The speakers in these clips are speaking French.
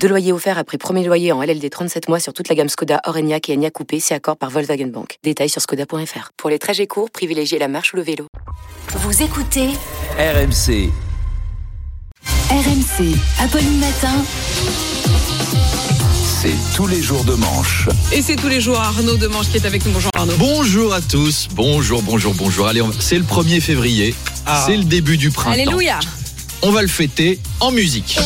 Deux loyers offerts après premier loyer en LLD 37 mois sur toute la gamme Skoda, Orenia et Enya Coupé, c'est accord par Volkswagen Bank. Détails sur skoda.fr. Pour les trajets courts, privilégiez la marche ou le vélo. Vous écoutez RMC. RMC, Apolline Matin. C'est tous les jours de manche. Et c'est tous les jours Arnaud de Manche qui est avec nous. Bonjour Arnaud. Bonjour à tous, bonjour, bonjour, bonjour. Allez, on- c'est le 1er février, c'est le début du printemps. Alléluia. On va le fêter en musique.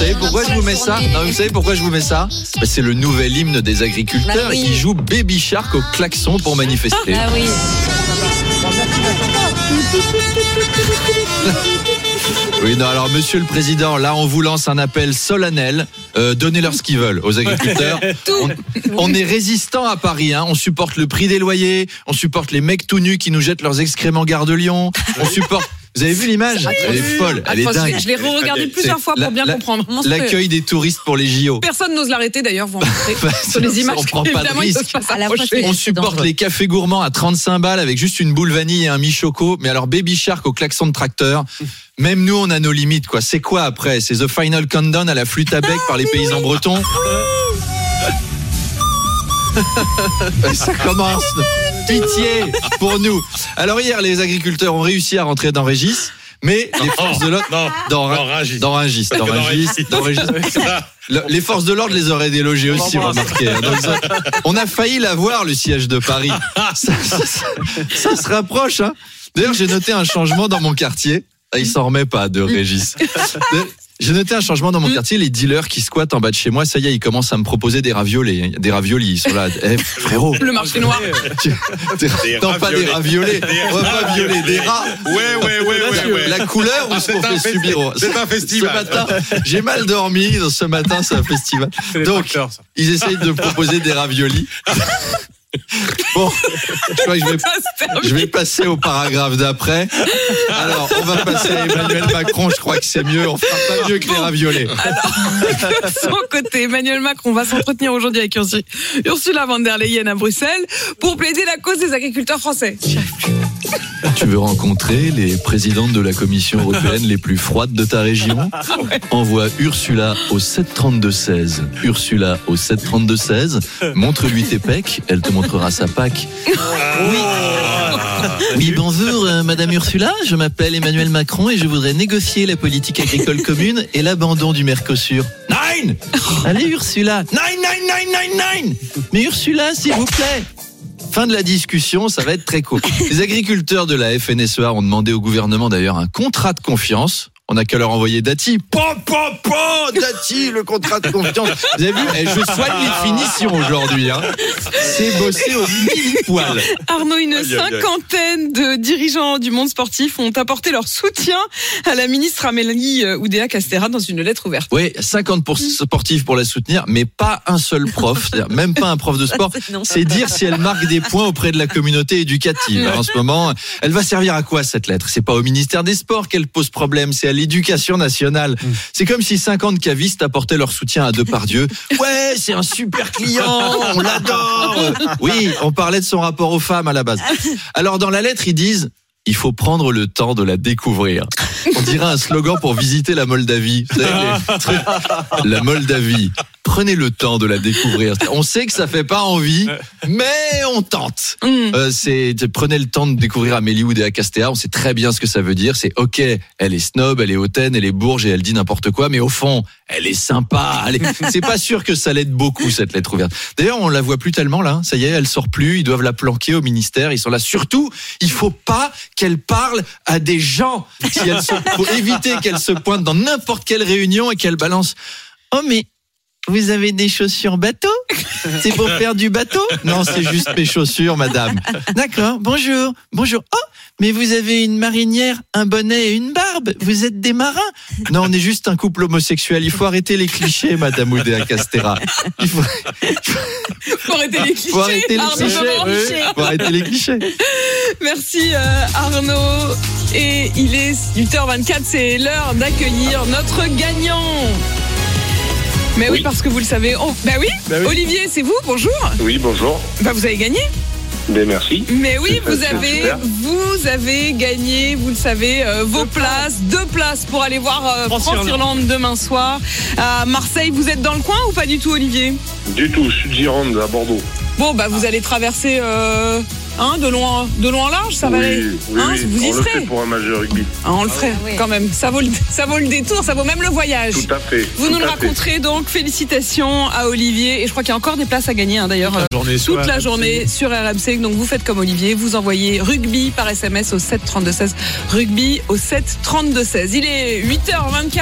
Savez pourquoi je vous mets ça Non, Vous savez pourquoi je vous mets ça Bah, C'est le nouvel hymne des agriculteurs Bah oui. qui joue Baby Shark au klaxon pour manifester. Ah oui. Oui, non, alors Monsieur le Président, là on vous lance un appel solennel. Euh, Donnez-leur ce qu'ils veulent aux agriculteurs. On, on est résistant à Paris, hein. on supporte le prix des loyers, on supporte les mecs tout nus qui nous jettent leurs excréments gare de Lyon, on supporte... Vous avez vu l'image Elle est folle, elle est Atroce. dingue. Je l'ai re-regardé plusieurs fois la- pour bien la- comprendre. L'accueil des touristes pour les JO. Personne n'ose l'arrêter d'ailleurs, vous Bah, sur les images. on prend pas de risque. n'osent pas À la fois, s'approcher. On supporte les cafés gourmands à 35 balles avec juste une boule vanille et un mi-choco. Mais alors Baby Shark au klaxon de tracteur, même nous on a nos limites quoi. C'est quoi après? C'est The Final Countdown à la flûte à bec par les paysans bretons? Ça commence. Pitié pour nous. Alors hier les agriculteurs ont réussi à rentrer dans Régis. Mais les forces de l'ordre Non, dans, dans Rungis. dans Rungis, dans. Le- les forces de l'ordre les auraient délogés aussi, remarquez. on a failli l'avoir, le siège de Paris. Ça, ça- ça- ça se rapproche. Hein. D'ailleurs, j'ai noté un changement dans mon quartier. Ah, Il s'en remet pas de Régis. J'ai noté un changement dans mon quartier. Les dealers qui squattent en bas de chez moi, ça y est, ils commencent à me proposer des raviolis. Des raviolis, ils sont là. Eh, frérot, Le marché noir. tu- des- non pas des raviolets, Des on va pas violer des rats. Ouais, ouais, ouais, ouais, ouais. La couleur ou Ah, ce qu'on fait festi- subir c'est un festival. Ce matin, j'ai mal dormi. Ce matin, c'est un festival. Donc, ils essayent de me proposer des raviolis. Bon, je crois que je vais, je vais passer au paragraphe d'après. Alors, on va passer à Emmanuel Macron. Je crois que c'est mieux. On fera pas mieux que les raviolets. De son côté, Emmanuel Macron va s'entretenir aujourd'hui avec Ursu- Ursula von der Leyen à Bruxelles pour plaider la cause des agriculteurs français. Tu veux rencontrer les présidentes de la Commission européenne les plus froides de ta région Envoie Ursula au 732-16. Ursula au 732-16. Montre-lui tes pecs, elle te montrera sa PAC. Oui, bonjour, euh, Madame Ursula. Je m'appelle Emmanuel Macron et je voudrais négocier la politique agricole commune et l'abandon du Mercosur. Nine Allez, Ursula. Nine, nine, nine, nine, nine Mais Ursula, s'il vous plaît Fin de la discussion, ça va être très court. Les agriculteurs de la FNSEA ont demandé au gouvernement d'ailleurs un contrat de confiance. On n'a qu'à leur envoyer Dati. Po, po, po, Dati, le contrat de confiance. Vous avez vu, eh, je soigne les finitions aujourd'hui. Hein. C'est bossé au mille poil. Arnaud, une Aïe, aïe, aïe. cinquantaine de dirigeants du monde sportif ont apporté leur soutien à la ministre Amélie euh, Oudéa Castera dans une lettre ouverte. Oui, 50 pour sportifs pour la soutenir, mais pas un seul prof, même pas un prof de sport. C'est dire si elle marque des points auprès de la communauté éducative. En ce moment, elle va servir à quoi cette lettre? C'est pas au ministère des Sports qu'elle pose problème, c'est à l'éducation nationale. C'est comme si 50 cavistes apportaient leur soutien à Depardieu. Ouais, c'est un super client, on l'adore. Oui, on parlait de son rapport aux femmes à la base. Alors dans la lettre, ils disent il faut prendre le temps de la découvrir. On dirait un slogan pour visiter la Moldavie. Vous savez, les trucs- La Moldavie. Prenez le temps de la découvrir. On sait que ça fait pas envie, mais on tente. Mm. Euh, c'est prenez le temps de découvrir Amélie Oudéa Castéa. On sait très bien ce que ça veut dire. C'est ok, elle est snob, elle est hautaine, elle est bourge et elle dit n'importe quoi, mais au fond, elle est sympa. Est- C'est pas sûr que ça l'aide beaucoup cette lettre ouverte. D'ailleurs, on la voit plus tellement là. Ça y est, elle sort plus. Ils doivent la planquer au ministère. Ils sont là. Surtout, il faut pas qu'elle parle à des gens. Si elle se, faut éviter qu'elle se pointe dans n'importe quelle réunion et qu'elle balance. Oh mais vous avez des chaussures bateau C'est pour faire du bateau Non, c'est juste mes chaussures, madame. D'accord, bonjour. Bonjour. Oh, mais vous avez une marinière, un bonnet et une barbe. Vous êtes des marins Non, on est juste un couple homosexuel. Il faut arrêter les clichés, madame Oudéa Castera. Il faut, Faut arrêter les clichés. faut arrêter les clichés. Oui, faut arrêter les clichés. Merci euh, Arnaud. Et il est 8h24, c'est l'heure d'accueillir notre gagnant. Mais oui. Oui. parce que vous le savez. Oh, bah oui, Bah oui. Olivier, c'est vous, bonjour. Oui, bonjour. Bah vous avez gagné. Ben, merci. Mais oui, vous avez, vous avez gagné, vous le savez, euh, vos places, deux places pour aller voir euh, France-Irlande demain soir à Marseille. Vous êtes dans le coin ou pas du tout, Olivier? Du tout, Sud Gironde à Bordeaux. Bon, bah vous allez traverser euh, hein, de loin, de loin en large, ça va oui, aller. oui, Hein, oui. vous y On le serez. fait pour un majeur rugby. Ah, on le ferait quand même. Ça vaut, le, ça vaut le détour, ça vaut même le voyage. Tout à fait. Vous tout nous le raconterez donc. Félicitations à Olivier. Et je crois qu'il y a encore des places à gagner hein, d'ailleurs. euh, toute la journée sur RMC. Donc vous faites comme Olivier, vous envoyez rugby par SMS au 7 32 16. Rugby au 7 32 16. Il est 8h24.